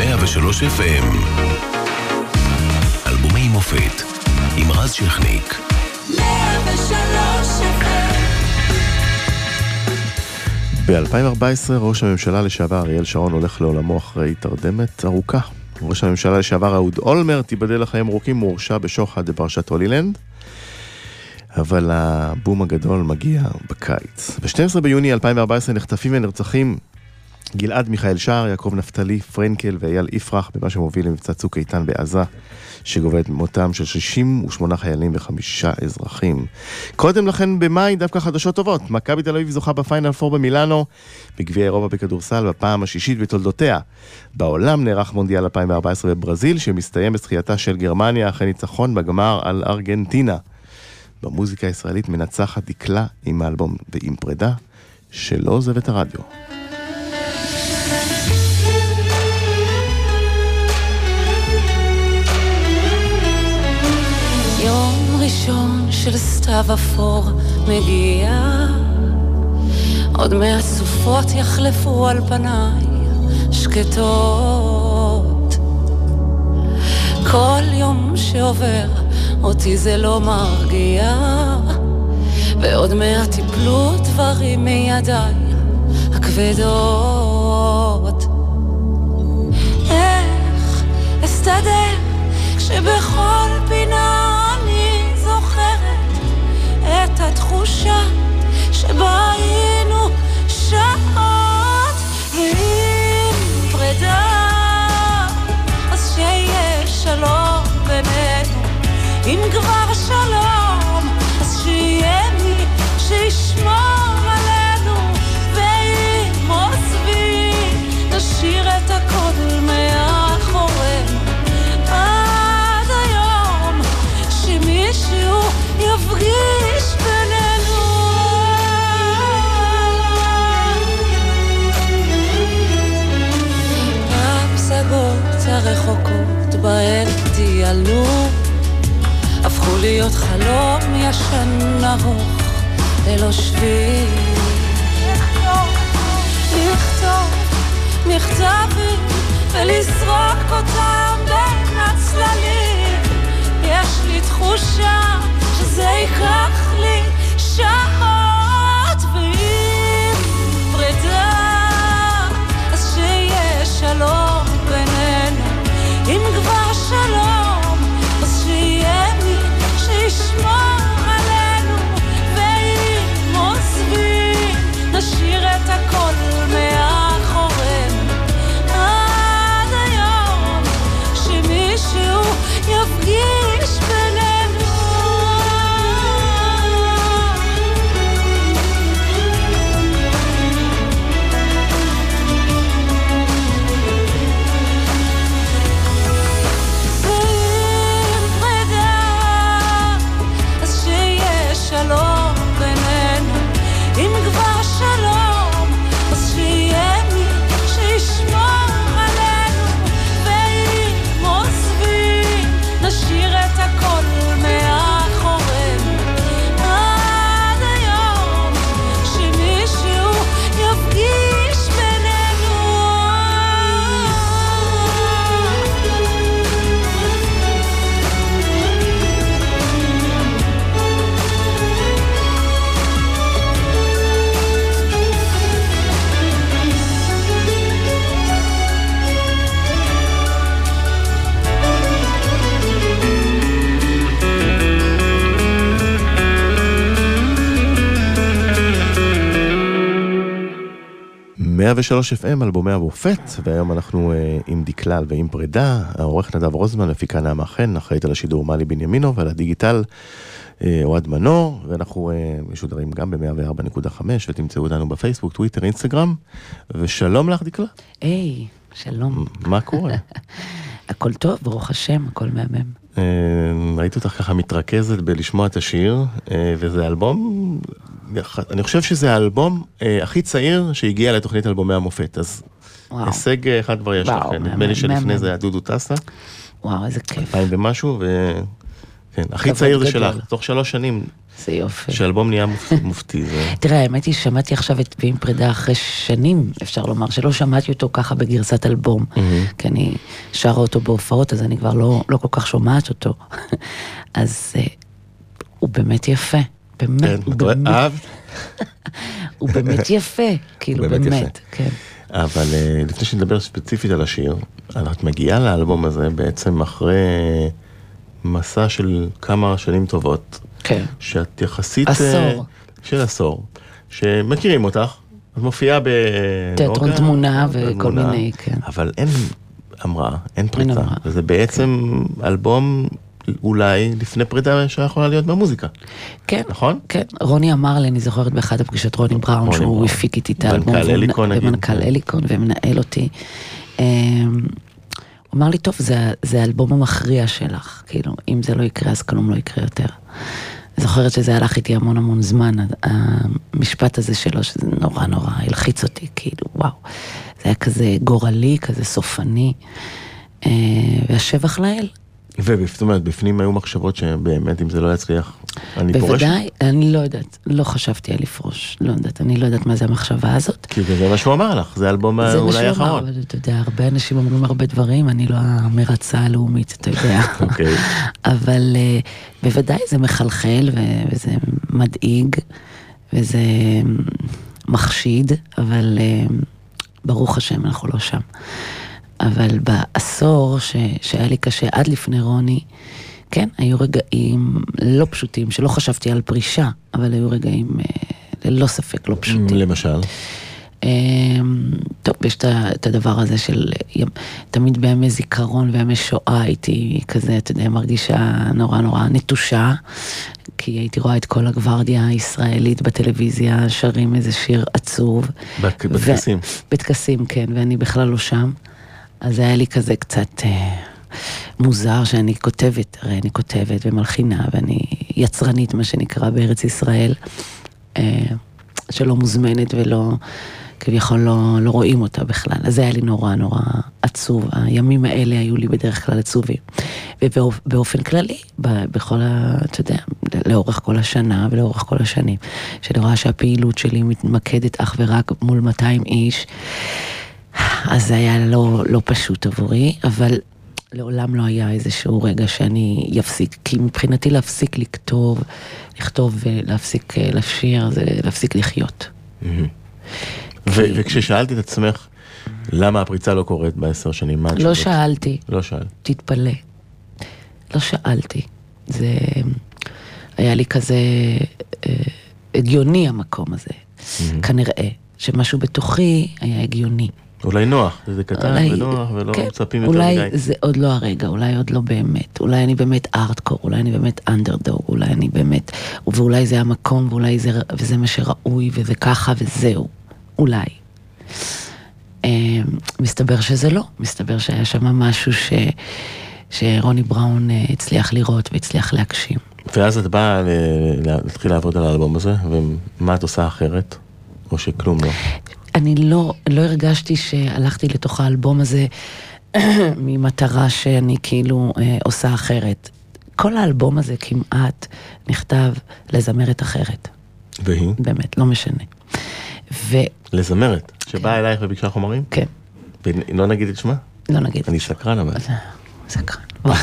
103 FM אלבומי מופת עם רז שכניק 103 ב-2014 ראש הממשלה לשעבר אריאל שרון הולך לעולמו אחרי תרדמת ארוכה. ראש הממשלה לשעבר אהוד אולמרט, ייבדל לחיים ארוכים, הוא הורשע בשוחד בפרשת הולילנד. אבל הבום הגדול מגיע בקיץ. ב-12 ביוני 2014 נחטפים ונרצחים גלעד מיכאל שער, יעקב נפתלי, פרנקל ואייל יפרח במה שמוביל למבצע צוק איתן בעזה, שגובה את מותם של 68 חיילים וחמישה אזרחים. קודם לכן במאי דווקא חדשות טובות, מכבי תל אביב זוכה בפיינל פור במילאנו, בגביע אירופה בכדורסל בפעם השישית בתולדותיה. בעולם נערך מונדיאל 2014 בברזיל, שמסתיים בזכייתה של גרמניה אחרי ניצחון בגמר על ארגנטינה. במוזיקה הישראלית מנצחת דקלה עם האלבום ועם פרידה, שלא עוזב את הרדיו. ראשון של סתיו אפור מגיע, עוד מהסופות יחלפו על פניי שקטות. כל יום שעובר אותי זה לא מרגיע, ועוד מעט יפלו דברים מידיי הכבדות. איך כבר שלום, אז שיהיה מי שישמור עלינו, ואם עוזבי, נשאיר את הכל מאחורינו. עד היום שמישהו יפגיש בינינו. הפסגות הרחוקות בהן טיילנו הפכו להיות חלום ישן ארוך ללא שביל. לכתוב מכתבים ולזרוק אותם בין הצללים. יש לי תחושה שזה ייקח לי שעות 103 FM, אלבומי המופת, והיום אנחנו uh, עם דקלל ועם פרידה, העורך נדב רוזמן, מפיקה נעמה חן, אחראית על השידור מאלי בנימינו ועל הדיגיטל uh, אוהד מנור, ואנחנו uh, משודרים גם ב-104.5, ותמצאו אותנו בפייסבוק, טוויטר, אינסטגרם, ושלום לך דקלל. היי, hey, שלום. מה קורה? הכל טוב, ברוך השם, הכל מהמם. אה, ראיתי אותך ככה מתרכזת בלשמוע את השיר, אה, וזה אלבום, אני חושב שזה האלבום אה, הכי צעיר שהגיע לתוכנית אלבומי המופת, אז וואו. הישג אה, אחד כבר יש וואו, מהמם, נדמה לי שלפני. זה היה דודו טסה, וואו, איזה כיף. אלפיים ומשהו, ו... כן, הכי צעיר זה. שלך, תוך שלוש שנים זה יופי. שאלבום נהיה מופ- מופתי, זה... תראה, האמת היא ששמעתי עכשיו את ועם פרידה אחרי שנים, אפשר לומר, שלא שמעתי אותו ככה בגרסת אלבום. כי אני שרה אותו בהופעות, אז אני כבר לא, לא כל כך שומעת אותו. אז אה, הוא באמת יפה. באמת, כן, הוא רואה? באמת, אהבת? הוא באמת יפה, כאילו. באמת, כן. אבל אה, לפני שנדבר ספציפית על השיר, את מגיעה לאלבום הזה בעצם אחרי מסע של כמה שנים טובות, כן. שאת יחסית... עשור. אה, של עשור. שמכירים אותך, את מופיעה ב... תיאטרון נוגה, תמונה וכל מיני, כן. אבל אין המראה, אין פריצה. המראה. וזה בעצם אלבום אולי לפני פרידה שיכולה להיות במוזיקה, כן, נכון? כן, רוני אמר לי, אני זוכרת באחת הפגישות רוני בראון, רוני שהוא בראון. הפיק איתי את מנכ"ל האלבום. והוא אליקון, נגיד. ומנכ"ל אליקון, ומנהל אותי. הוא אמר לי, טוב, זה, האלבום המכריע שלך, כאילו, אם זה לא יקרה, אז כלום לא יקרה יותר. זוכרת שזה הלך איתי המון המון זמן, המשפט הזה שלו, שזה נורא נורא הלחיץ אותי, כאילו, וואו. זה היה כזה גורלי, כזה סופני, אה, והשבח לאל. זאת אומרת, בפנים היו מחשבות שבאמת אם זה לא יצליח, אני פורש. בוודאי, אני לא יודעת, לא חשבתי על לפרוש, לא יודעת, אני לא יודעת מה זה המחשבה הזאת. כי זה מה שהוא אמר לך, זה האלבום זה מה אולי שהוא אמר, האחרון. אבל אתה יודע, הרבה אנשים אומרים הרבה דברים, אני לא המרצה הלאומית, אתה יודע. אוקיי. אבל אה, בוודאי זה מחלחל וזה מדאיג וזה מחשיד, אבל אה, ברוך השם, אנחנו לא שם. אבל בעשור ש- שהיה לי קשה עד לפני רוני, כן, היו רגעים לא פשוטים, שלא חשבתי על פרישה, אבל היו רגעים אה, ללא ספק לא פשוטים. למשל. אמ, טוב, יש את הדבר הזה של ימ- תמיד בימי זיכרון וימי שואה הייתי כזה, אתה יודע, מרגישה נורא נורא נטושה, כי הייתי רואה את כל הגוורדיה הישראלית בטלוויזיה שרים איזה שיר עצוב. בטקסים. בטקסים, כן, ואני בכלל לא שם. אז היה לי כזה קצת אה, מוזר שאני כותבת, הרי אני כותבת ומלחינה ואני יצרנית, מה שנקרא, בארץ ישראל, אה, שלא מוזמנת ולא, כביכול לא, לא רואים אותה בכלל. אז זה היה לי נורא נורא עצוב. הימים האלה היו לי בדרך כלל עצובים. ובאופן כללי, בכל ה... אתה יודע, לאורך כל השנה ולאורך כל השנים, שאני רואה שהפעילות שלי מתמקדת אך ורק מול 200 איש, אז זה היה לא, לא פשוט עבורי, אבל לעולם לא היה איזשהו רגע שאני אפסיק, כי מבחינתי להפסיק לכתוב, לכתוב ולהפסיק אה, לשיר, זה להפסיק לחיות. ו- וכששאלתי את עצמך, למה הפריצה לא קורית בעשר שנים, מה לא? שאלתי, לא שאלת. תתפלא. לא שאלתי. זה היה לי כזה אה, הגיוני המקום הזה. כנראה שמשהו בתוכי היה הגיוני. אולי נוח, זה קטן אולי- ונוח ולא כן, מצפים יותר אולי מדי. זה עוד לא הרגע, אולי עוד לא באמת, אולי אני באמת ארטקור, אולי אני באמת אנדרדוג, אולי אני באמת, ואולי זה המקום, ואולי זה, וזה מה שראוי, וזה ככה וזהו, אולי. אה, מסתבר שזה לא, מסתבר שהיה שם משהו ש, שרוני בראון אה, הצליח לראות והצליח להגשים. ואז את באה להתחיל לעבוד על האלבום הזה, ומה את עושה אחרת? או שכלום לא. אני לא, לא הרגשתי שהלכתי לתוך האלבום הזה ממטרה שאני כאילו אה, עושה אחרת. כל האלבום הזה כמעט נכתב לזמרת אחרת, והיא? באמת, לא משנה. וכן, לזמרת, שבאה אלייך וביקשה חומרים? כן, ולא נגיד את שמה? לא נגיד. אני סקרן אבל. סקרן. וואו.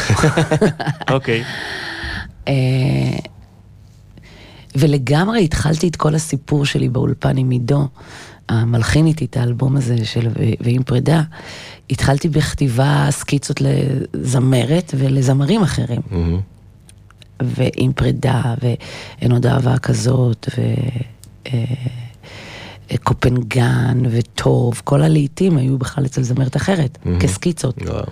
אוקיי. אה, ולגמרי התחלתי את כל הסיפור שלי באולפן עם עידו, המלחין איתי את האלבום הזה של ועם פרידה. התחלתי בכתיבה סקיצות לזמרת ולזמרים אחרים. מהמם. ועם פרידה, ואין עוד אהבה כזאת, וקופנגן, וטוב, כל הלעיתים היו בכלל אצל זמרת אחרת, מהמם. כסקיצות. וואו.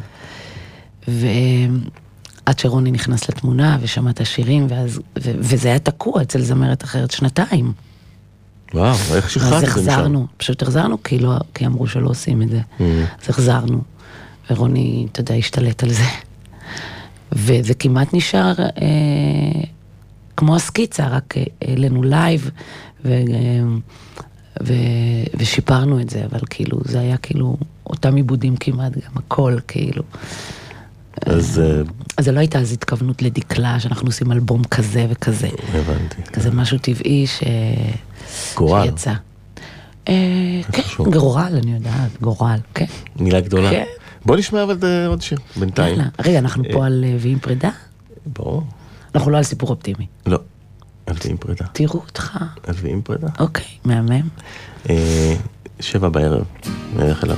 ועד שרוני נכנס לתמונה ושמע את השירים, ואז, ו, וזה היה תקוע אצל זמרת אחרת שנתיים. וואו, איך אז שחררתם שם? החזרנו, פשוט החזרנו, כי, לא, כי אמרו שלא עושים את זה. מהמם. אז החזרנו, ורוני, אתה יודע, השתלט על זה. וזה כמעט נשאר אה, כמו הסקיצה, רק אה, העלינו live, ו, אה, ו, ושיפרנו את זה, אבל כאילו, זה היה כאילו אותם עיבודים כמעט, גם הכל, כאילו. אז אה, אז זה לא הייתה אז התכוונות לדקלה, שאנחנו עושים אלבום כזה וכזה. הבנתי. כזה משהו טבעי ש... גורל. שיצא. אה, כן. גורל, אני יודעת, גורל, כן. מילה גדולה. כן. בוא נשמע אבל אה, עוד שיר, בינתיים. רגע, אנחנו פה על אה, ואם פרידה? ברור. אנחנו לא על סיפור אופטימי. לא. הלוויים פרידה. תראו אותך. הלוויים פרידה. אוקיי, מהמם. אה, שבע בערב, נלך אליו.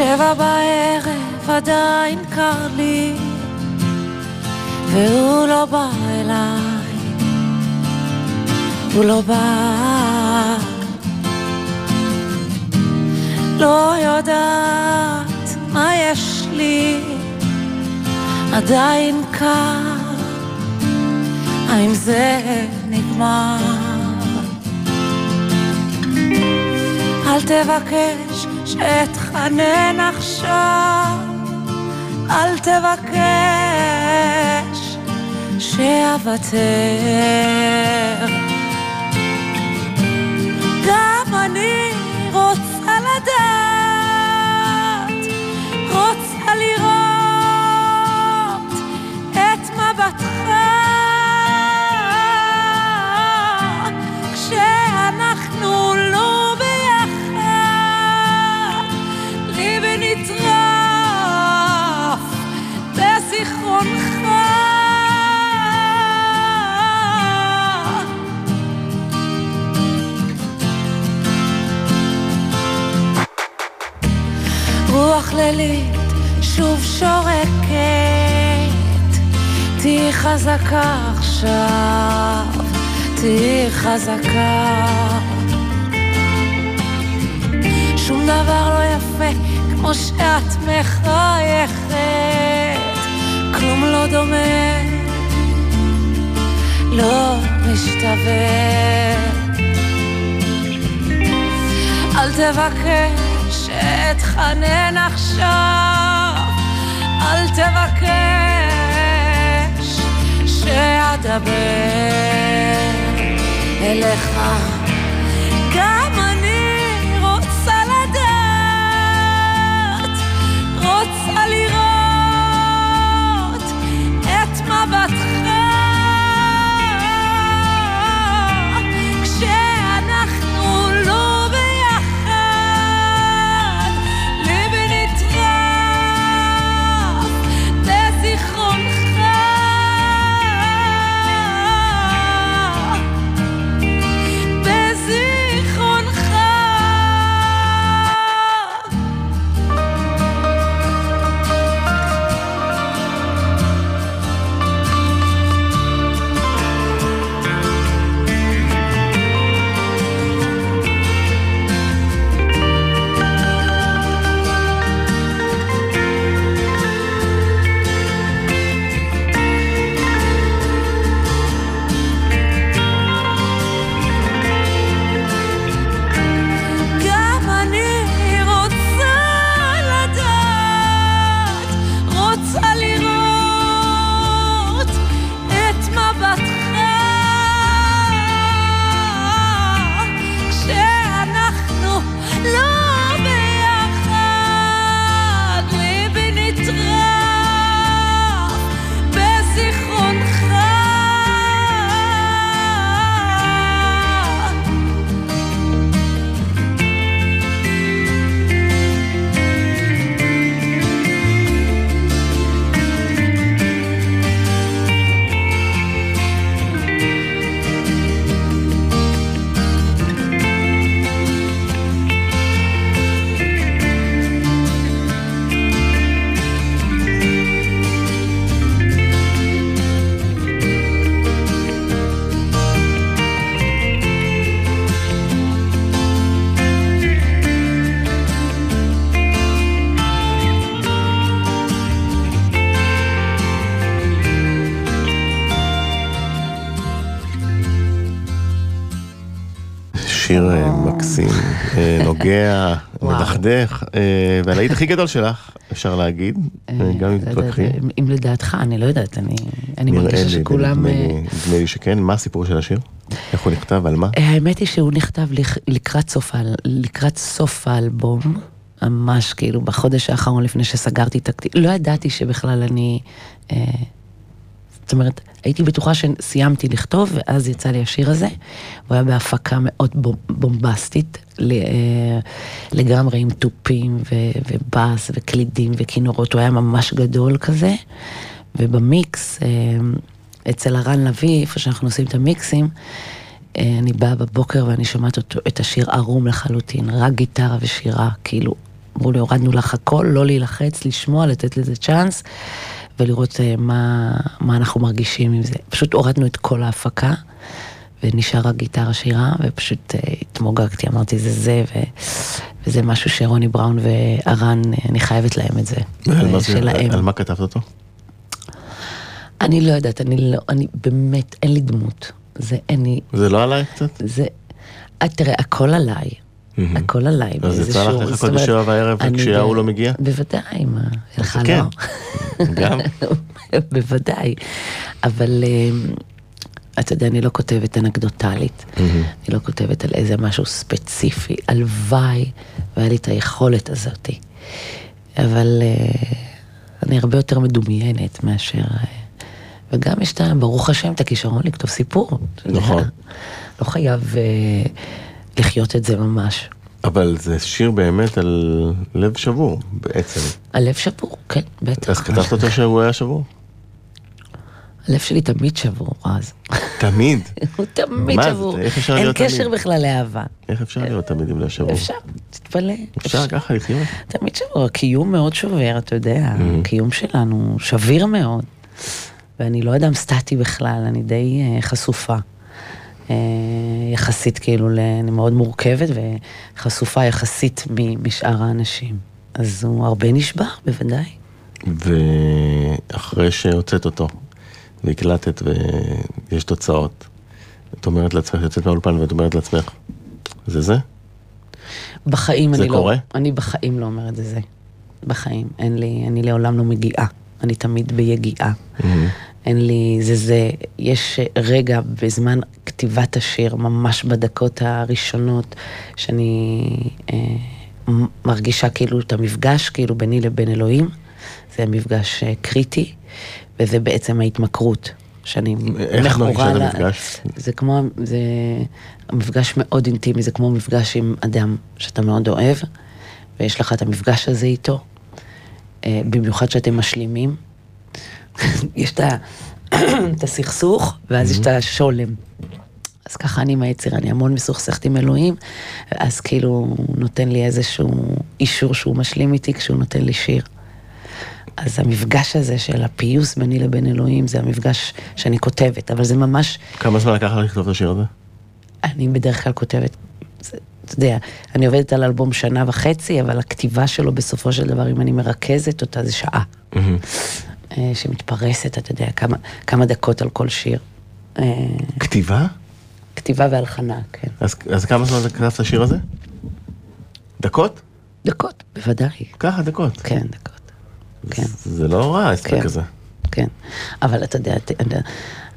שבע בערב עדיין קר לי, והוא לא בא אליי, הוא לא בא. לא יודעת מה יש לי, עדיין קר, האם זה נגמר? אל תבקש שאתחנן עכשיו, אל תבקש שאוותר. לילית שוב שורקת, תהי חזקה עכשיו, תהי חזקה. שום דבר לא יפה כמו שאת מחייכת, כלום לא דומה, לא משתווה. אל תבקש שאתחנן עכשיו, אל תבקש שאדבר אליך. נוגע. מדכדך, אה, והלהיט הכי גדול שלך, אפשר להגיד, אה, גם אם לא תתווכחי. אם לדעתך, אני לא יודעת, אני מרגישה שכולם... נדמה אה, לי- שכן. מה הסיפור של השיר? איך הוא נכתב? על מה? האמת היא שהוא נכתב לק- לקראת סוף, האל- לקראת סוף האלבום, ממש כאילו בחודש האחרון לפני שסגרתי את הכתיב, לא ידעתי שבכלל אני, אה, זאת אומרת, הייתי בטוחה שסיימתי לכתוב, ואז יצא לי השיר הזה, הוא היה בהפקה מאוד בומבסטית, אה, לגמרי עם תופים ובאס וקלידים וכינורות, הוא היה ממש גדול כזה, ובמיקס, אה, אצל הרן לביא, איפה שאנחנו עושים את המיקסים, אה, אני באה בבוקר ואני שומעת אותו, את השיר ערום לחלוטין, רק גיטרה ושירה, כאילו, אמרו לי, הורדנו לך הכל, לא להילחץ, לשמוע, לתת לזה צ'אנס, ולראות אה, מה, מה אנחנו מרגישים עם זה. פשוט הורדנו את כל ההפקה, ונשאר רק גיטרה שירה, ופשוט אה, התמוגגתי, אמרתי, זה זה, ו, וזה משהו שרוני בראון והרן, אה, אני חייבת להם את זה. על מה זה- שלהם. על מה כתבת אותו? אני לא יודעת, אני לא, אני באמת, אין לי דמות. זה אין לי, זה לא עליי קצת? זה, אה, תראה, הכל עליי. הכל עליי. אז יצא לך לחכות בשבע בערב כשההוא לא מגיע? בוודאי, מה, לך כן. לא? גם? בוודאי. אבל אמ, אתה יודע, אני לא כותבת אנקדוטלית. אני לא כותבת על איזה משהו ספציפי. הלוואי והיה לי את היכולת הזאת. אבל אה, אני הרבה יותר מדומיינת מאשר... אה, וגם יש את, ברוך השם, את הכישרון לכתוב סיפור. נכון. לא חייב אה, לחיות את זה ממש. אבל זה שיר באמת על לב שבור בעצם. הלב שבור, כן, בטח. אז כתבת אותו שהוא היה שבור? הלב שלי תמיד שבור, רז. תמיד. הוא תמיד? שבור. איך אפשר אין להיות קשר תמיד? בכלל לאהבה. איך אפשר להיות תמיד עם לב שבור? אפשר, תתפלא. אפשר ככה לחיות? תמיד שבור, הקיום מאוד שובר, אתה יודע, הקיום שלנו שביר מאוד. ואני לא אדם סטטי בכלל, אני די אה, חשופה. אה, יחסית כאילו, אני מאוד מורכבת וחשופה יחסית משאר האנשים. אז הוא הרבה נשבר, בוודאי. ואחרי שהוצאת אותו, והקלטת ויש תוצאות, את אומרת לעצמך, יוצאת מהאולפן ואת אומרת לעצמך, זה זה? בחיים זה אני לא... קורה? אני בחיים לא אומרת את זה. בחיים. אין לי, אני לעולם לא מגיעה. אני תמיד ביגיעה. אין לי, זה זה, יש רגע בזמן כתיבת השיר, ממש בדקות הראשונות, שאני אה, מרגישה כאילו את המפגש, כאילו ביני לבין אלוהים. זה מפגש אה, קריטי, וזה בעצם ההתמכרות. שאני איך את לה- המפגש? זה כמו, זה מפגש מאוד אינטימי, זה כמו מפגש עם אדם שאתה מאוד אוהב, ויש לך את המפגש הזה איתו, אה, במיוחד שאתם משלימים. יש את הסכסוך, ואז יש את השולם. אז ככה אני עם היציר, אני המון מסוכסכת עם אלוהים, אז כאילו הוא נותן לי איזשהו אישור שהוא משלים איתי כשהוא נותן לי שיר. אז המפגש הזה של הפיוס ביני לבין אלוהים, זה המפגש שאני כותבת, אבל זה ממש, כמה זמן לקח לך לכתוב את השיר הזה? אני בדרך כלל כותבת, זה, אתה יודע, אני עובדת על אלבום שנה וחצי, אבל הכתיבה שלו בסופו של דבר, אם אני מרכזת אותה, זה שעה. אה, שמתפרסת, אתה יודע, כמה, כמה דקות על כל שיר. אה, כתיבה? כתיבה והלחנה, כן. אז, אז כמה זמן כתבת את השיר הזה? דקות? דקות, בוודאי. ככה, דקות. כן, דקות. כן. זה לא רע ההספק כן. הזה. כן. אבל אתה יודע,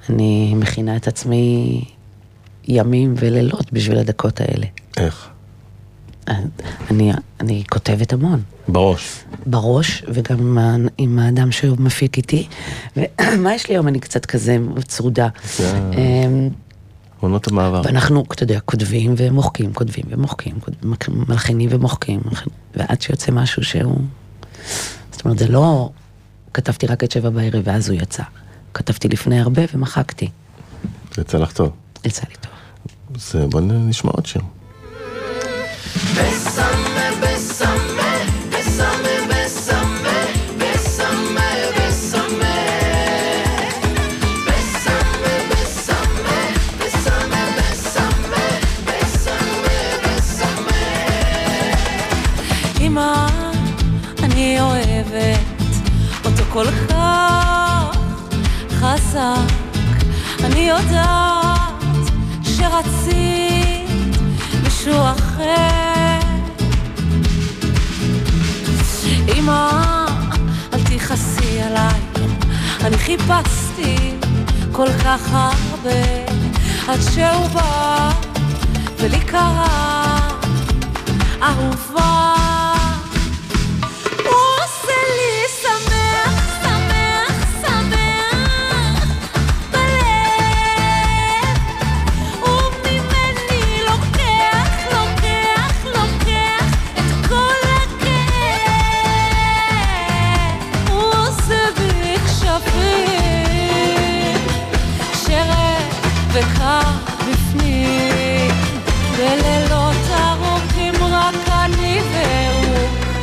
אני מכינה את עצמי ימים ולילות בשביל הדקות האלה. איך? אני, אני כותבת המון. בראש. בראש, וגם עם, עם האדם שמפיק איתי. ומה יש לי היום? אני קצת כזה צרודה. אמ, עונות המעבר. ואנחנו, אתה יודע, כותבים ומוחקים, כותבים ומוחקים, מלחינים ומוחקים, ועד שיוצא משהו שהוא... זאת אומרת, זה לא... כתבתי רק את שבע בערב ואז הוא יצא. כתבתי לפני הרבה ומחקתי. יצא לך טוב. יצא לי טוב. אז בוא נשמע עוד שיר. כל כך חזק. אני יודעת שרצית מישהו אחר. אמא, אל תכעסי עליי, אני חיפשתי כל כך הרבה, עד שהוא בא ולי קרה אהובה.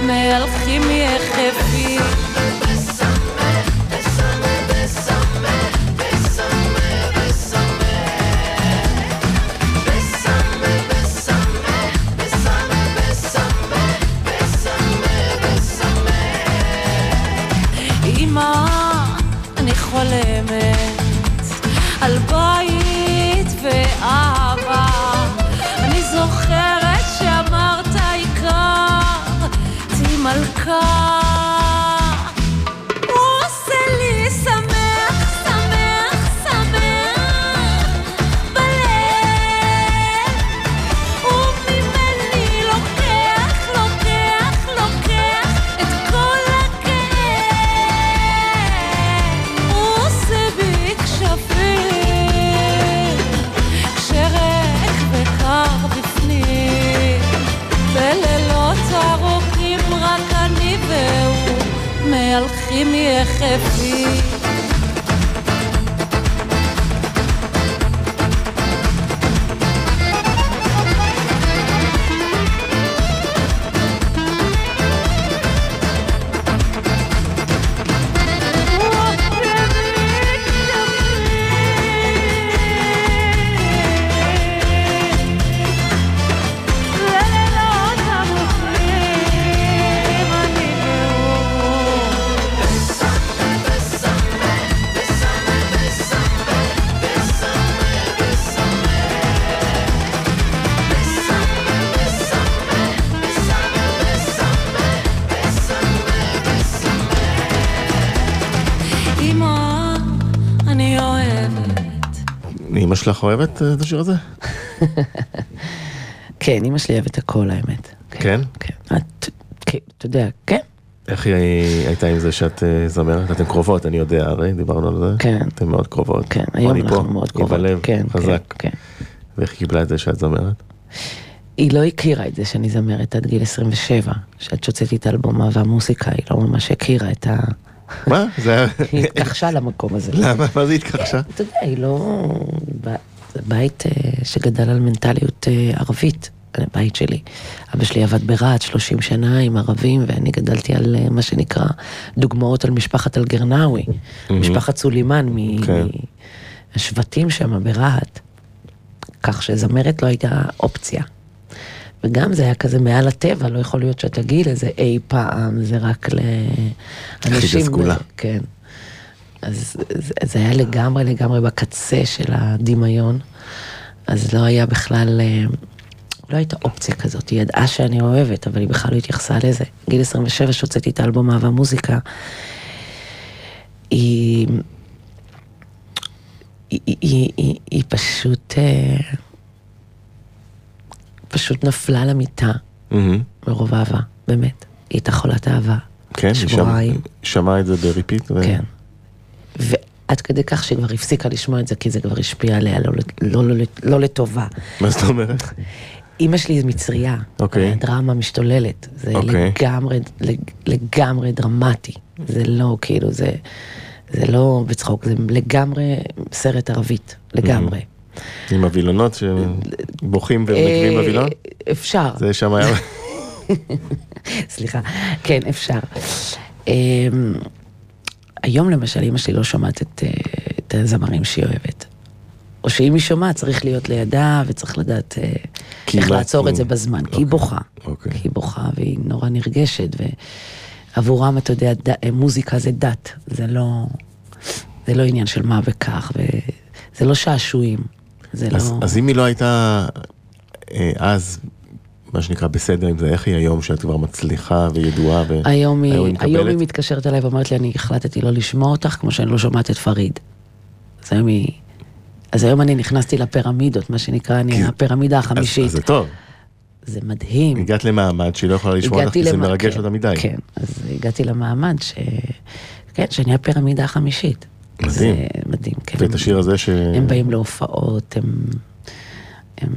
מהלכים יחפים שלך אוהבת אה, את השיר הזה? כן, אמא שלי אוהבת הכל האמת. כן? כן. כן, אתה יודע, כן. איך היא הייתה עם זה שאת אה, זמרת? אתן קרובות, אני יודע, הרי דיברנו על זה. כן. אתן מאוד קרובות. כן, היום אנחנו מאוד קרובות. עם הלב כן, חזק. כן, כן. ואיך היא קיבלה את זה שאת זמרת? היא לא הכירה את זה שאני זמרת עד גיל 27, שאת שהוצאתי את האלבום אהבה מוזיקה, היא לא ממש הכירה את ה... מה? זה. היא התכחשה למקום הזה. למה? מה זה התכחשה? אתה יודע, היא לא... זה בית אה, שגדל על מנטליות אה, ערבית, הבית שלי. אבא שלי עבד ברהט 30 שנה עם ערבים, ואני גדלתי על אה, מה שנקרא דוגמאות על משפחת אלגרנאווי, משפחת סולימאן, מהשבטים כן. שם ברהט. כך שזמרת לא הייתה אופציה. וגם זה היה כזה מעל הטבע, לא יכול להיות שאתה גיל איזה אי פעם, זה רק לאנשים... סגולה. כן. אז זה היה לגמרי לגמרי בקצה של הדמיון, אז לא היה בכלל, אה, לא הייתה אופציה כזאת, היא ידעה שאני אוהבת, אבל היא בכלל לא התייחסה לזה. גיל 27 שהוצאתי את האלבום אהבה מוזיקה, היא... היא, היא, היא, היא פשוט... פשוט נפלה למיטה mm-hmm. מרוב אהבה, באמת. היא הייתה חולת אהבה. כן, שבועיים. היא שמעה את זה בריפיט? ו... כן. ועד כדי כך שהיא כבר הפסיקה לשמוע את זה, כי זה כבר השפיע עליה לא, לא, לא, לא לטובה. מה זאת אומרת? אימא שלי מצריה, okay. אוקיי. דרמה משתוללת, זה okay. אוקיי. לגמרי, לגמרי דרמטי, זה לא כאילו, זה, זה לא בצחוק, זה לגמרי סרט ערבית, לגמרי. Mm-hmm. עם הווילונות שבוכים ומקרים אה, בווילון? אפשר. זה שם היה... סליחה, כן, אפשר. אמ, היום למשל, אמא שלי לא שומעת את, אה, את הזמרים שהיא אוהבת. או שאם היא שומעת, צריך להיות לידה וצריך לדעת אה, איך לעצור את זה בזמן. כי היא אוקיי, בוכה. אוקיי. כי היא בוכה והיא נורא נרגשת, ועבורם, אתה יודע, מוזיקה זה דת, זה לא, זה לא עניין של מה וכך, וזה לא שעשועים. זה אז, לא... אז אם היא לא הייתה אה, אז מה שנקרא בסדר עם זה? איך היא היום שאת כבר מצליחה וידועה? ו... היום היא, היא היום היא מקבלת? מתקשרת אליי ואומרת לי, אני החלטתי לא לשמוע אותך כמו שאני לא שומעת את פריד. אז היום היא... אז היום אני נכנסתי לפירמידות, מה שנקרא, אני כי- הפירמידה אז, החמישית. אז זה טוב. זה מדהים. הגעת למעמד שהיא לא יכולה לשמוע אותך, כי זה למ- מרגש כן, אותה מדי. כן, אז הגעתי למעמד ש... כן, שאני הפירמידה החמישית. מדהים. זה מדהים, כן. ואת השיר הזה ש... הם באים להופעות, הם... הם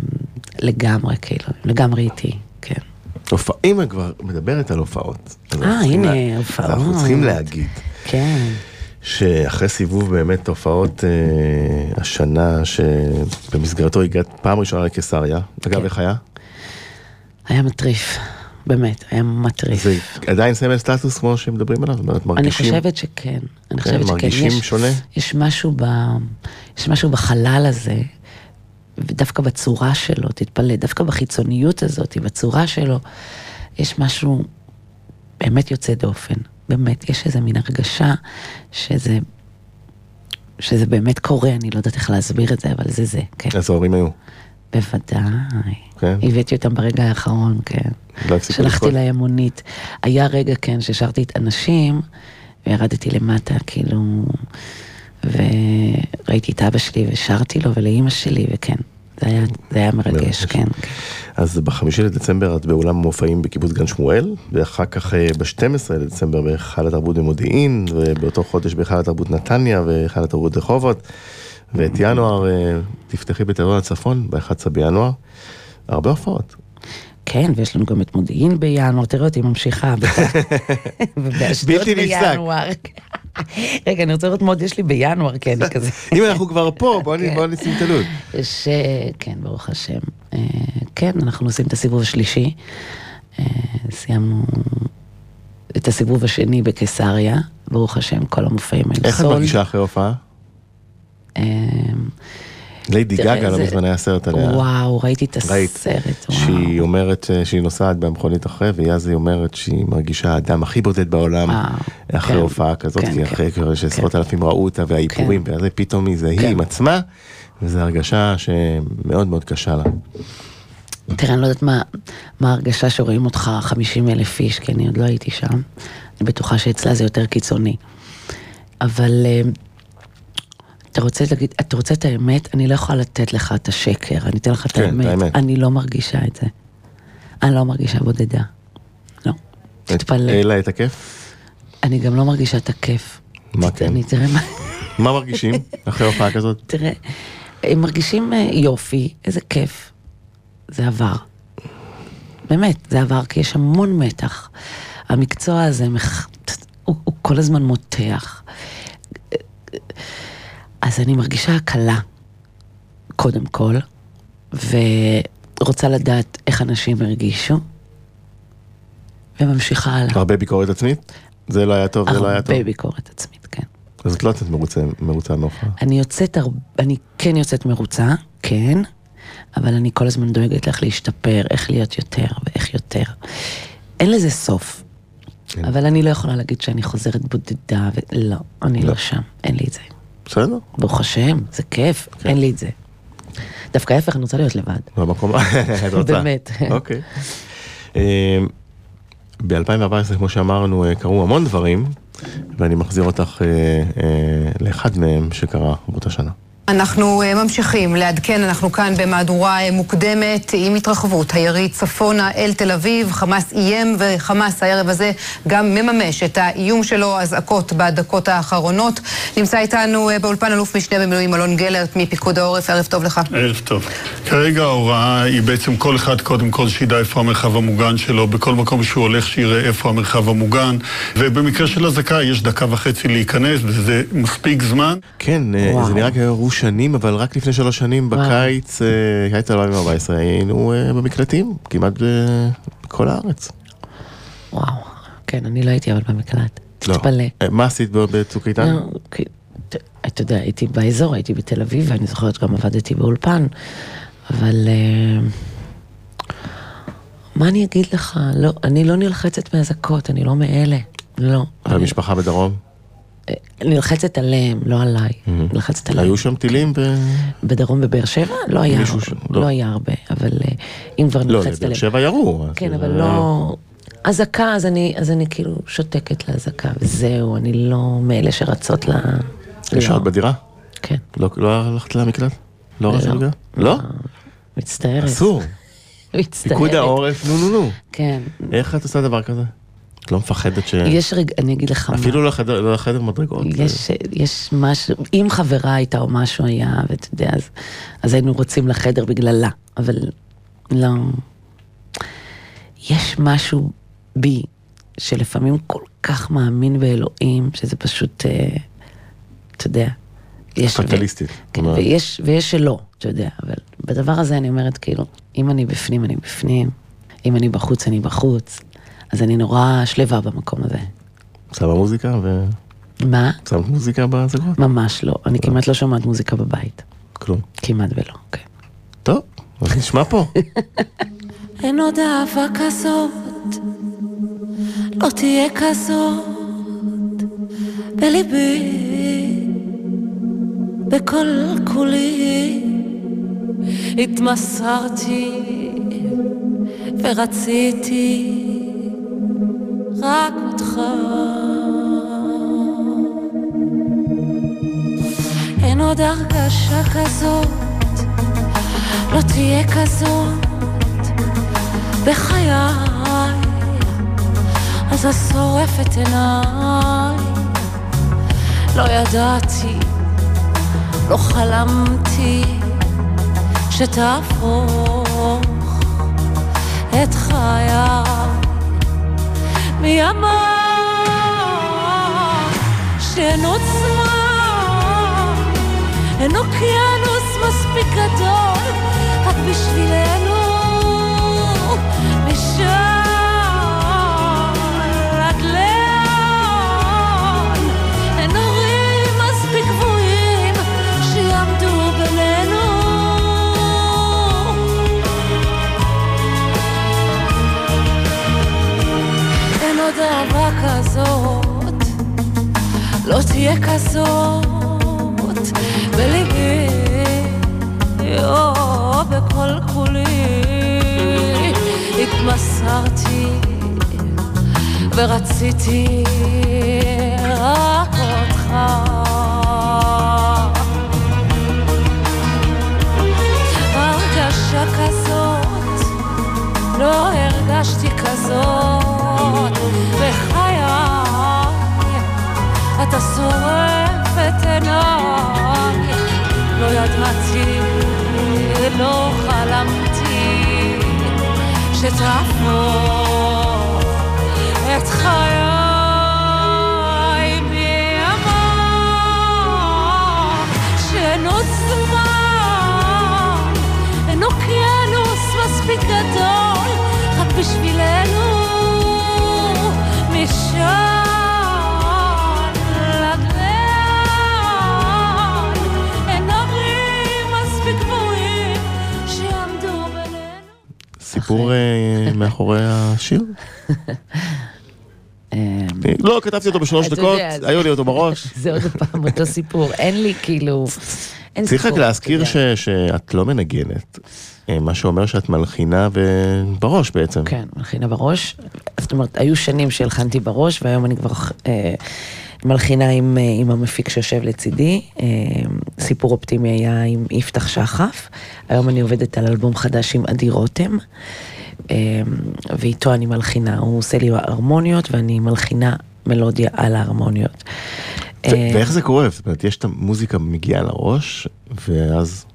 לגמרי, כאילו, הם לגמרי איתי, כן. הופע... אם את כבר מדברת על הופעות. אה, הנה, לה- הופעות. אז אנחנו צריכים להגיד כן. שאחרי סיבוב באמת הופעות אה, השנה, שבמסגרתו הגעת פעם ראשונה לקיסריה, אגב, כן. איך היה? היה מטריף, באמת, היה מטריף. זה עדיין סמל סטטוס כמו שמדברים עליו? אומרת, אני מרגישים... חושבת שכן, אני כן, חושבת שכן. מרגישים יש, שונה? יש משהו, ב, יש משהו בחלל הזה, ודווקא בצורה שלו, תתפלא, דווקא בחיצוניות הזאת, בצורה שלו, יש משהו באמת יוצא דופן. באמת, יש איזה מין הרגשה שזה, שזה באמת קורה, אני לא יודעת איך להסביר את זה, אבל זה זה, כן. איזה הורים היו? בוודאי. כן? הבאתי אותם ברגע האחרון, כן. לא שלחתי? להם מונית. היה רגע, כן, ששרתי את אנשים, וירדתי למטה, כאילו, וראיתי את אבא שלי ושרתי לו ולאימא שלי, וכן, זה היה, זה היה מרגש, מרגש. כן. אז בחמישי לדצמבר את באולם המופעים בקיבוץ גן שמואל, ואחר כך אה, ב-12 לדצמבר בהיכל התרבות במודיעין, ובאותו חודש בהיכל התרבות נתניה והיכל התרבות רחובות, ואת ינואר אה, תפתחי בתיאטרון הצפון ב-11 בינואר. הרבה הופעות. כן, ויש לנו גם את מודיעין בינואר, תראה אותי ממשיכה. ובאשדוד בלתי. בינואר. רגע, אני רוצה לראות מה עוד יש לי בינואר, כן, כזה. אם אנחנו כבר פה, בואו כן. נשים את הלו"ז. ש... כן, ברוך השם. אה, כן, אנחנו עושים את הסיבוב השלישי. אה, סיימנו את הסיבוב השני בקיסריה, ברוך השם, כל המופעים היו איך את. מרגישה אחרי הופעה? אה, ליידי תראה, גגה לא מזמן היה סרט עליה. וואו, ראיתי את הסרט, וואו. שהיא אומרת אה, שהיא נוסעת במכונית אחרי, ואז היא אומרת שהיא מרגישה האדם הכי בודד בעולם וואו, אחרי כן, הופעה כזאת, כן, כי כן, אחרי כבר שעשרות אלפים ראו אותה והאיפורים, ואז פתאום היא זה היא כן. עם עצמה, וזו הרגשה שמאוד מאוד קשה לה. תראה, אני לא יודעת מה, מה ההרגשה שרואים אותך 50 אלף איש, כי אני עוד לא הייתי שם. אני בטוחה שאצלה זה יותר קיצוני. אבל אה, אתה רוצה להגיד, אתה רוצה את האמת? אני לא יכולה לתת לך את השקר, אני אתן לך את כן, האמת. האמת. אני לא מרגישה את זה. אני לא מרגישה בודדה. לא. תתפלא. אלא את הכיף? אני גם לא מרגישה את הכיף. מה כן? אני, תראה מה... מה מרגישים אחרי הופעה כזאת? תראה, הם מרגישים אה, יופי, איזה כיף. זה עבר. באמת, זה עבר, כי יש המון מתח. המקצוע הזה. הוא, הוא כל הזמן מותח. אז אני מרגישה הקלה, קודם כל, ורוצה לדעת איך אנשים הרגישו, וממשיכה הלאה. הרבה ביקורת עצמית? זה לא היה טוב, זה לא היה טוב. הרבה ביקורת עצמית, כן. אז את לא יוצאת מרוצה- מרוצה מההופעה. אני יוצאת, הר... אני כן יוצאת מרוצה, כן, אבל אני כל הזמן דואגת איך להשתפר, איך להיות יותר ואיך יותר. אין לזה סוף. כן. אבל אני לא יכולה להגיד שאני חוזרת בודדה, ולא, אני לא. לא שם, אין לי את זה. בסדר? ברוך השם, זה כיף, כן. אין לי את זה. דווקא ההפך, אני רוצה להיות לבד. במקום, את רוצה. באמת. אוקיי. ב-2014, כמו שאמרנו, אה, קרו המון דברים, ואני מחזיר אותך אה, אה, לאחד מהם שקרה באותה שנה. אנחנו אה, ממשיכים לעדכן, אנחנו כאן במהדורה אה, מוקדמת עם התרחבות הירי צפונה אל תל אביב, חמאס איים וחמאס הערב הזה גם מממש את האיום שלו, אזעקות בדקות האחרונות. נמצא איתנו אה, באולפן אלוף משנה במילואים אלון גלרט מפיקוד העורף, ערב טוב לך. ערב טוב. כרגע ההוראה היא בעצם כל אחד קודם כל שידע איפה המרחב המוגן שלו, בכל מקום שהוא הולך שיראה איפה המרחב המוגן, ובמקרה של אזעקה יש דקה וחצי להיכנס, וזה מספיק זמן. כן, וואו. זה נראה כאילו שנים, אבל רק לפני שלוש שנים. בקיץ, אה, קיץ 2014, היינו אה, במקלטים, כמעט אה, בכל הארץ. וואו, כן, אני לא הייתי אבל במקלט. לא. תתפלא. אה, מה עשית בצוק איתן? לא, אתה יודע, הייתי באזור, הייתי בתל אביב, ואני זוכרת גם עבדתי באולפן, אבל... אה, מה אני אגיד לך? לא, אני לא נלחצת מאזעקות, אני לא מאלה. לא. אבל אני- משפחה בדרום? נלחצת עליהם, לא עליי. נלחצת עליהם. היו שם טילים ו... בדרום בבאר שבע? לא היה, ש- לא. לא היה הרבה, אבל אה, אם כבר לא, נלחצת לבאר עליהם. שבע ירו. כן, אבל לא... אזעקה, אז אני, אז אני כאילו שותקת לאזעקה, וזהו, אני לא מאלה שרצות ל... ישרת לא. בדירה? כן. לא לא הלכת למקלט? לא לא. הלכת למקלט? לא? מצטערת. אסור. מצטערת. פיקוד העורף, נו נו נו. כן. איך את עושה דבר כזה? את לא מפחדת ש... יש רגע, אני אגיד לך מה. אפילו לחדר- לחדר מדרגות. יש, יש משהו, אם חברה הייתה או משהו היה, ואתה יודע, אז, אז היינו רוצים לחדר בגללה, אבל לא. יש משהו בי שלפעמים כל כך מאמין באלוהים, שזה פשוט, אה, אתה יודע, יש... פטליסטית. כן, כלומר, ויש, ויש שלא, אתה יודע, אבל בדבר הזה אני אומרת, כאילו, אם אני בפנים, אני בפנים, אם אני בחוץ, אני בחוץ, אז אני נורא שלווה במקום הזה. שמה מוזיקה ו... מה? שמת מוזיקה בזגות? ממש לא, אני כמעט לא שומעת מוזיקה בבית. כלום. כמעט ולא, כן. טוב, אז נשמע פה. אין עוד אהבה כזאת, לא תהיה כזאת בליבי, בכל כולי התמסרתי ורציתי רק אותך. אין עוד הרגשה כזאת, לא תהיה כזאת בחיי, אז השורף את עיניי. לא ידעתי, לא חלמתי, שתהפוך את חיי שאין עוצמה, אין אוקיינוס מספיק גדול, רק בשבילנו, משם כזאת, לא תהיה כזאת. בליבי, או בכל כולי. התמסרתי ורציתי רק אותך. הרגשה כזאת לא הרגשתי כזאת אתה שורף את עיניי, לא ידעתי, לא חלמתי, שתהפוך את חיי מימיי, סיפור אה, מאחורי השיר? אמ, לא, כתבתי אותו בשלוש דקות, היו לי אותו בראש. זה עוד פעם אותו סיפור, אין לי כאילו... אין צריך רק להזכיר. ש- שאת לא מנגנת, אה, מה שאומר שאת מלחינה בראש בעצם. כן, מלחינה בראש. זאת אומרת, היו שנים שהלחנתי בראש, והיום אני כבר אה, מלחינה עם, אה, עם המפיק שיושב לצידי. אה, סיפור אופטימי היה עם יפתח שחף. היום אני עובדת על אלבום חדש עם עדי רותם, אה, ואיתו אני מלחינה. הוא עושה לי הרמוניות, ואני מלחינה מלודיה על ההרמוניות. ואיך זה קורה? זאת אומרת, יש את המוזיקה מגיעה לראש, ואז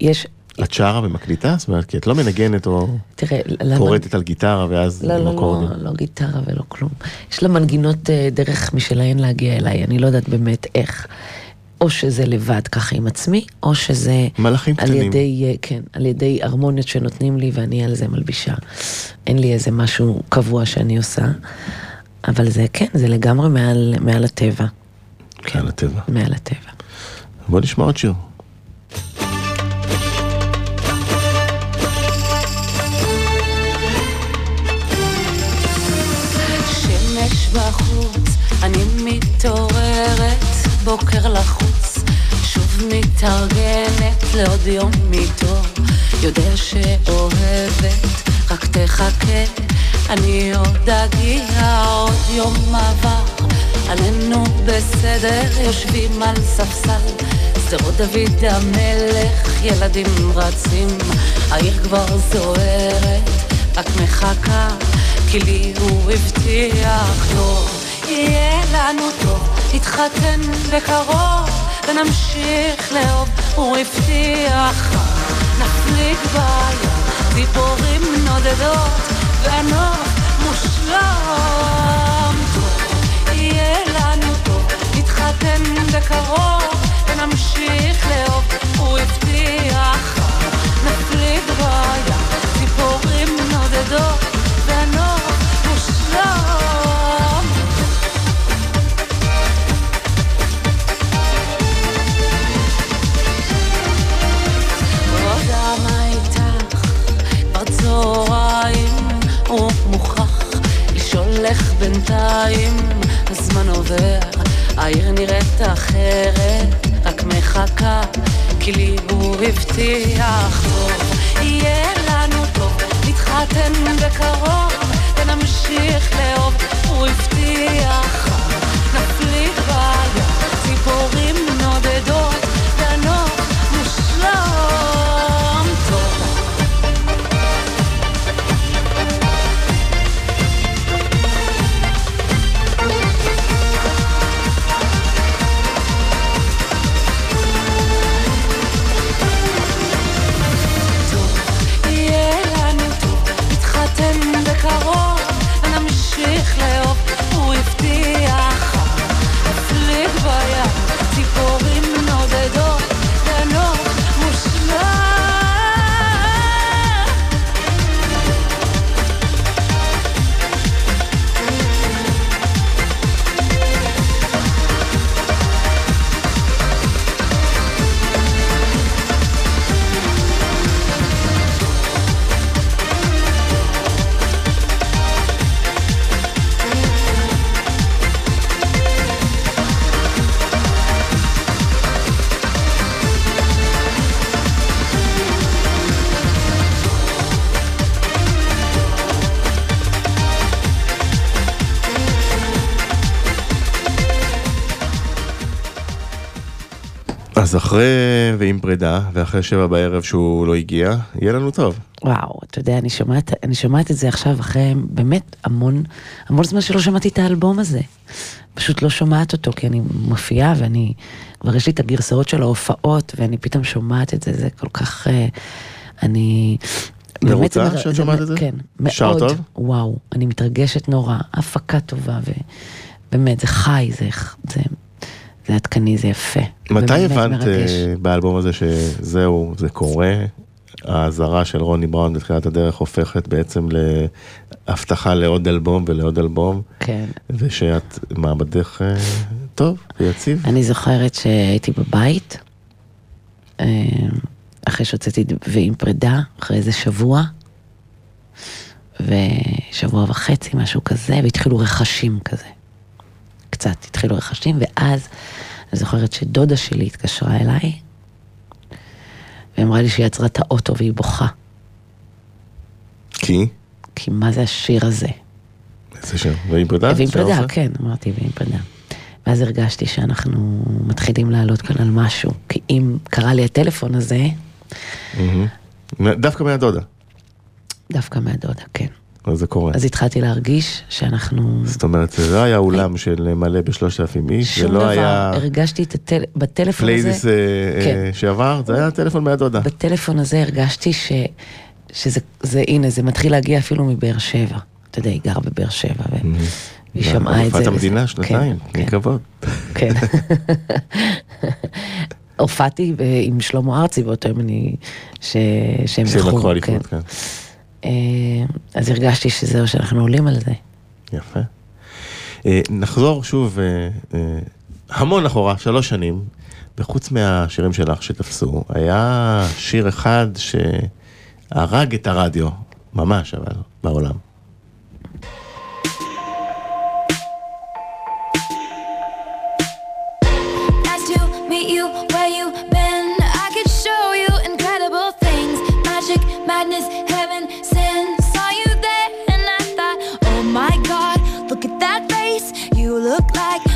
יש, את שרה ומקליטה? זאת אומרת, כי את לא מנגנת או תראה. קורטת על גיטרה ואז לא, לא, אקורדים. לא, לא גיטרה ולא כלום. יש לה מנגינות אה, דרך משלהן להגיע אליי, אני לא יודעת באמת איך. או שזה לבד ככה עם עצמי, או שזה מלאכים על קטנים. ידי, אה, כן, על ידי הרמוניות שנותנים לי ואני על זה מלבישה. אין לי איזה משהו קבוע שאני עושה, אבל זה כן, זה לגמרי מעל, מעל הטבע. כן, הטבע. מעל הטבע. בוא נשמע עוד שיר. בחוץ, אני מתעורר זוכרת בוקר לחוץ, שוב מתארגנת לעוד יום איתו, יודע שאוהבת, רק תחכה, אני עוד אגיע, עוד יום עבר, עלינו בסדר, יושבים על ספסל, שדרות דוד המלך, ילדים רצים, העיר כבר זוהרת, רק מחכה, כי לי הוא הבטיח לו, יהיה לנו טוב. נתחתן בקרוב ונמשיך לאהוב, הוא הבטיח נפליג בים, ציפורים נודדות והנוף מושלם. יהיה לנו טוב, נתחתן בקרוב ונמשיך לאהוב, הוא הבטיח נפליג בים, ציפורים נודדות איך בינתיים הזמן עובר, העיר נראית אחרת, רק מחכה, כי לי הוא הבטיח טוב, יהיה לנו טוב, נתחתן בקרוב ונמשיך לאהוב, הוא הבטיח, נפליג בים, אחרי ועם פרידה, ואחרי שבע בערב שהוא לא הגיע, יהיה לנו טוב. וואו, אתה יודע, אני שומעת, אני שומעת את זה עכשיו אחרי באמת המון, המון זמן שלא שמעתי את האלבום הזה. פשוט לא שומעת אותו, כי אני מופיעה ואני, כבר יש לי את הגרסאות של ההופעות, ואני פתאום שומעת את זה, זה כל כך, אה, אני... מרוצה מר- שאת שומעת את זה? כן, שר מאוד. טוב? וואו, אני מתרגשת נורא, הפקה טובה, ובאמת, זה חי, זה, זה, זה עדכני, זה יפה. מתי הבנת מרגש. אה, באלבום הזה שזהו, זה קורה? האזהרה של רוני בראון בתחילת הדרך הופכת בעצם להבטחה לעוד אלבום ולעוד אלבום, כן. ושאת מעמדך אה, טוב ויציב. אני זוכרת שהייתי בבית, אה, אחרי שהוצאתי את ועם פרידה, אחרי איזה שבוע, ושבוע וחצי, משהו כזה, והתחילו רכשים כזה. קצת התחילו רכשים, ואז אני זוכרת שדודה שלי התקשרה אליי, ואמרה לי שהיא עצרה את האוטו והיא בוכה. כי? כי מה זה השיר הזה? איזה שם? ועם פרידה? ועם אפשר פרידה? כן, אמרתי ועם פרידה. ואז הרגשתי שאנחנו מתחילים לעלות כאן על משהו, כי אם קרה לי הטלפון הזה. דווקא מהדודה, דווקא מהדודה, כן. אז זה קורה. אז התחלתי להרגיש שאנחנו... זאת אומרת, זה לא היה אולם של מלא בשלושת אלפים איש, זה שום לא דבר, היה הרגשתי את הטל... בטלפון הזה, פלייליסט אה, אה, כן. שעבר, זה היה טלפון מהדודה. בטלפון הזה הרגשתי ש... שזה, זה, הנה, זה מתחיל להגיע אפילו מבאר שבע. אתה יודע, היא גרה בבאר שבע. והיא שמעה את זה. אלופת וזה- המדינה, שנתיים, כן, תני כבוד. כן. הופעתי ב- עם שלמה ארצי באותו יום אני, ש... שהם שהם זכו, לקחו כן. אליפות, כן. אה, אז הרגשתי שזהו, שאנחנו עולים על זה. יפה. אה, נחזור שוב אה, המון אחורה, שלוש שנים, וחוץ מהשירים שלך שתפסו, היה שיר אחד שהרג את הרדיו, ממש אבל, בעולם.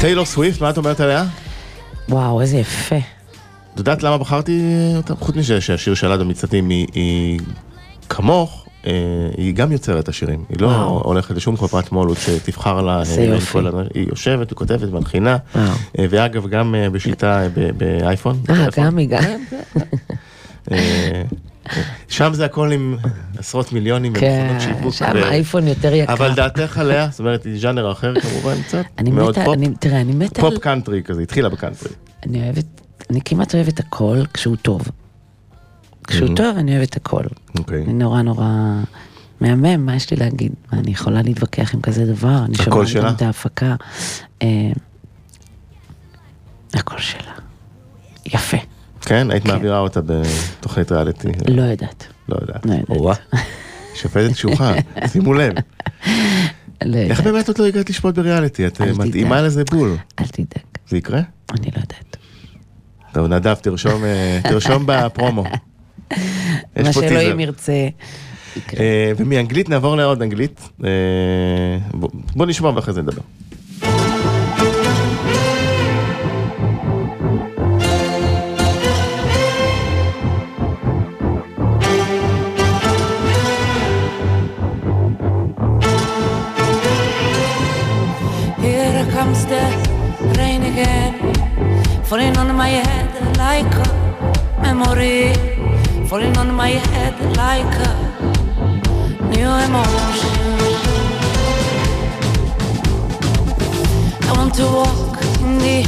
טיילור סוויפט, מה את אומרת עליה? וואו, איזה יפה. את יודעת למה בחרתי אותה? חוץ מזה שהשיר של אדם מצטים היא, היא כמוך, אה, היא גם יוצרת השירים. היא לא. הולכת לשום חברת מו"לות שתבחר לה. אה, הדברים. היא יושבת וכותבת ומנחינה. וואו. אה, ואגב, גם בשיטה באייפון. אה. גם היא גם. שם זה הכל עם עשרות מיליונים כן, ומכונות שיווק. שם האייפון יותר יקר. אבל דעתך עליה, זאת אומרת, היא ז'אנר אחר כמובן קצת. אני מאוד מתה, פופ. תראה, אני מתה פופ. קאנטרי כזה, התחילה בקאנטרי. אני אוהבת, אני כמעט אוהבת הכל כשהוא טוב. כשהוא Mhm. טוב, אני אוהבת הכל. אוקיי. אני נורא נורא מהמם, מה יש לי להגיד? מה, אני יכולה להתווכח עם כזה דבר? אני שומעת? גם את ההפקה. אה, הקול שלה. יפה. כן? היית כן. מעבירה אותה בתוכנית ריאליטי. לא יודעת. לא יודעת. לא יודעת. שופטת קשוחה, שימו לב. לא איך. באמת עוד לא הגעת לשפוט בריאליטי? את אה. מתאימה לזה בול. אל תדאג, זה יקרה? אני לא יודעת. טוב, נדב, תרשום, אה, תרשום בפרומו. מה. שאלוהים ירצה. אה, ומאנגלית נעבור לעוד אנגלית. בוא נשמע ואחרי זה נדבר. Memory, falling on my head like a new emotion. I want to walk in the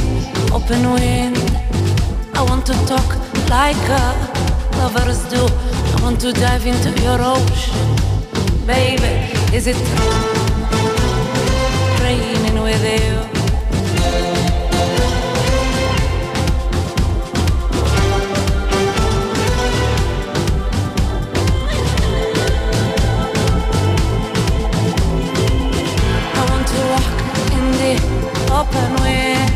open wind. I want to talk like a lovers do. I want to dive into your ocean, baby. Is it raining with you? Open wind.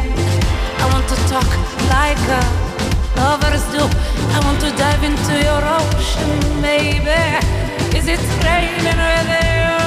I want to talk like uh, lovers do. I want to dive into your ocean, baby. Is it raining with you?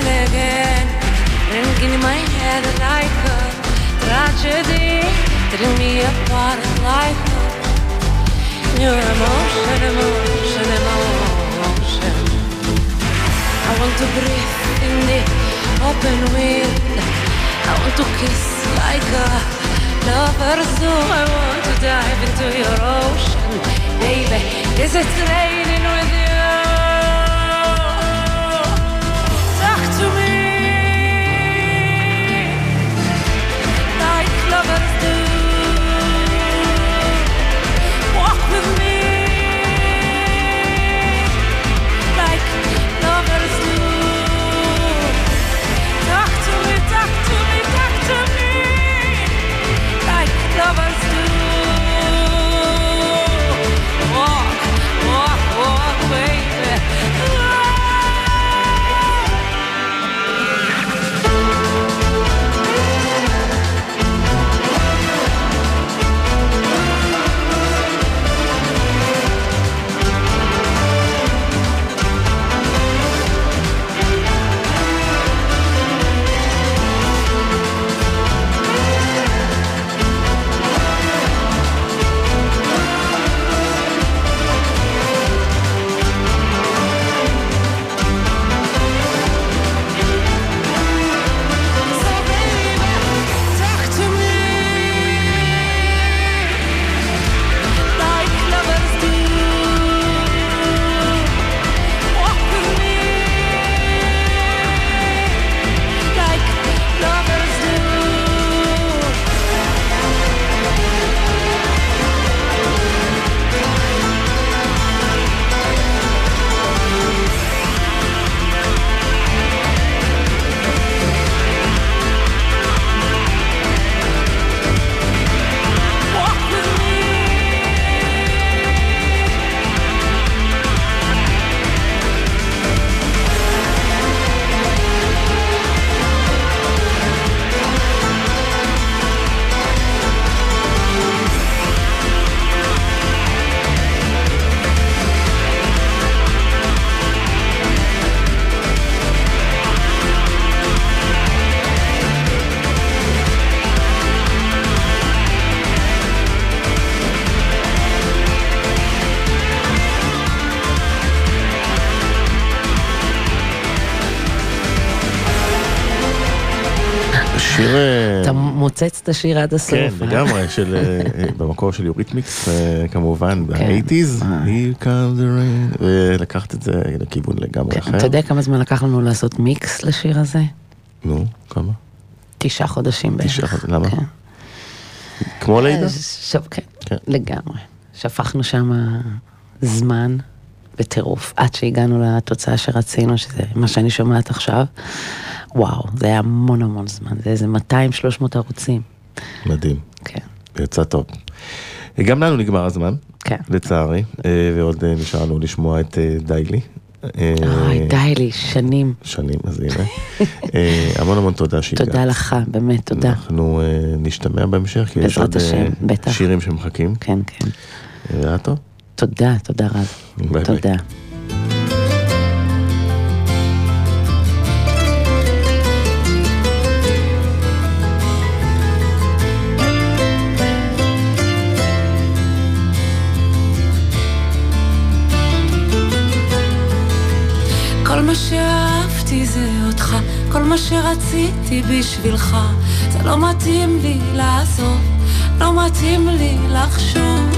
Again, ringing in my head like a tragedy, tearing me apart like a new emotion, emotion, emotion. I want to breathe in the open wind. I want to kiss like a lover, so I want to dive into your ocean, baby. Is it raining with you? את השיר עד הסוף. כן, אה? לגמרי, של, אה, אה, במקור של יוריתמיקס, כמובן, כן. ב-80's, אה. Here comes the rain, ולקחת את זה לכיוון לגמרי כן, אחר. אתה יודע כמה זמן לקח לנו לעשות מיקס לשיר הזה? נו, כמה? תשעה חודשים בערך. תשעה חודשים, למה? כן. כמו לידה? כן. לגמרי. שפכנו שם זמן בטירוף, עד שהגענו לתוצאה שרצינו, שזה מה שאני שומעת עכשיו. וואו, זה היה המון המון זמן, זה איזה 200-300 ערוצים. מדהים, כן, יצא טוב. גם לנו נגמר הזמן, כן. לצערי, אה, ועוד אה, נשאר לנו לשמוע את אה, דיילי. אוי, די לי, שנים. שנים, אז הנה. המון המון תודה שהגעת. תודה לך, באמת, תודה. אנחנו נשתמע בהמשך, כי יש עוד. שירים שמחכים. כן, כן. אה, היה טוב? תודה, תודה רב. תודה. מה שאהבתי זה אותך, כל מה שרציתי בשבילך. זה לא מתאים לי לעזוב, לא מתאים לי לחשוב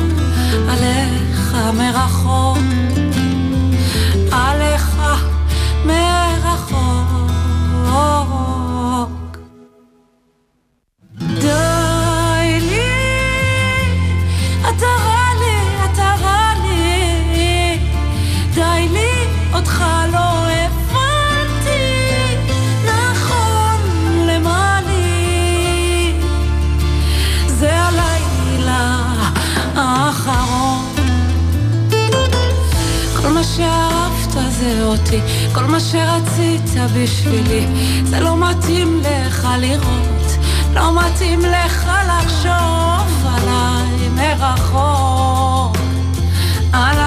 עליך מרחוק, עליך מרחוק. די לי, אתה רע לי, אתה רע לי, די לי, אותך לא אותי, כל מה שרצית בשבילי, זה לא מתאים לך לראות, לא מתאים לך לחשוב עליי מרחוק, עליי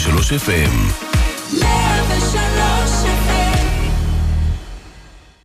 103 FM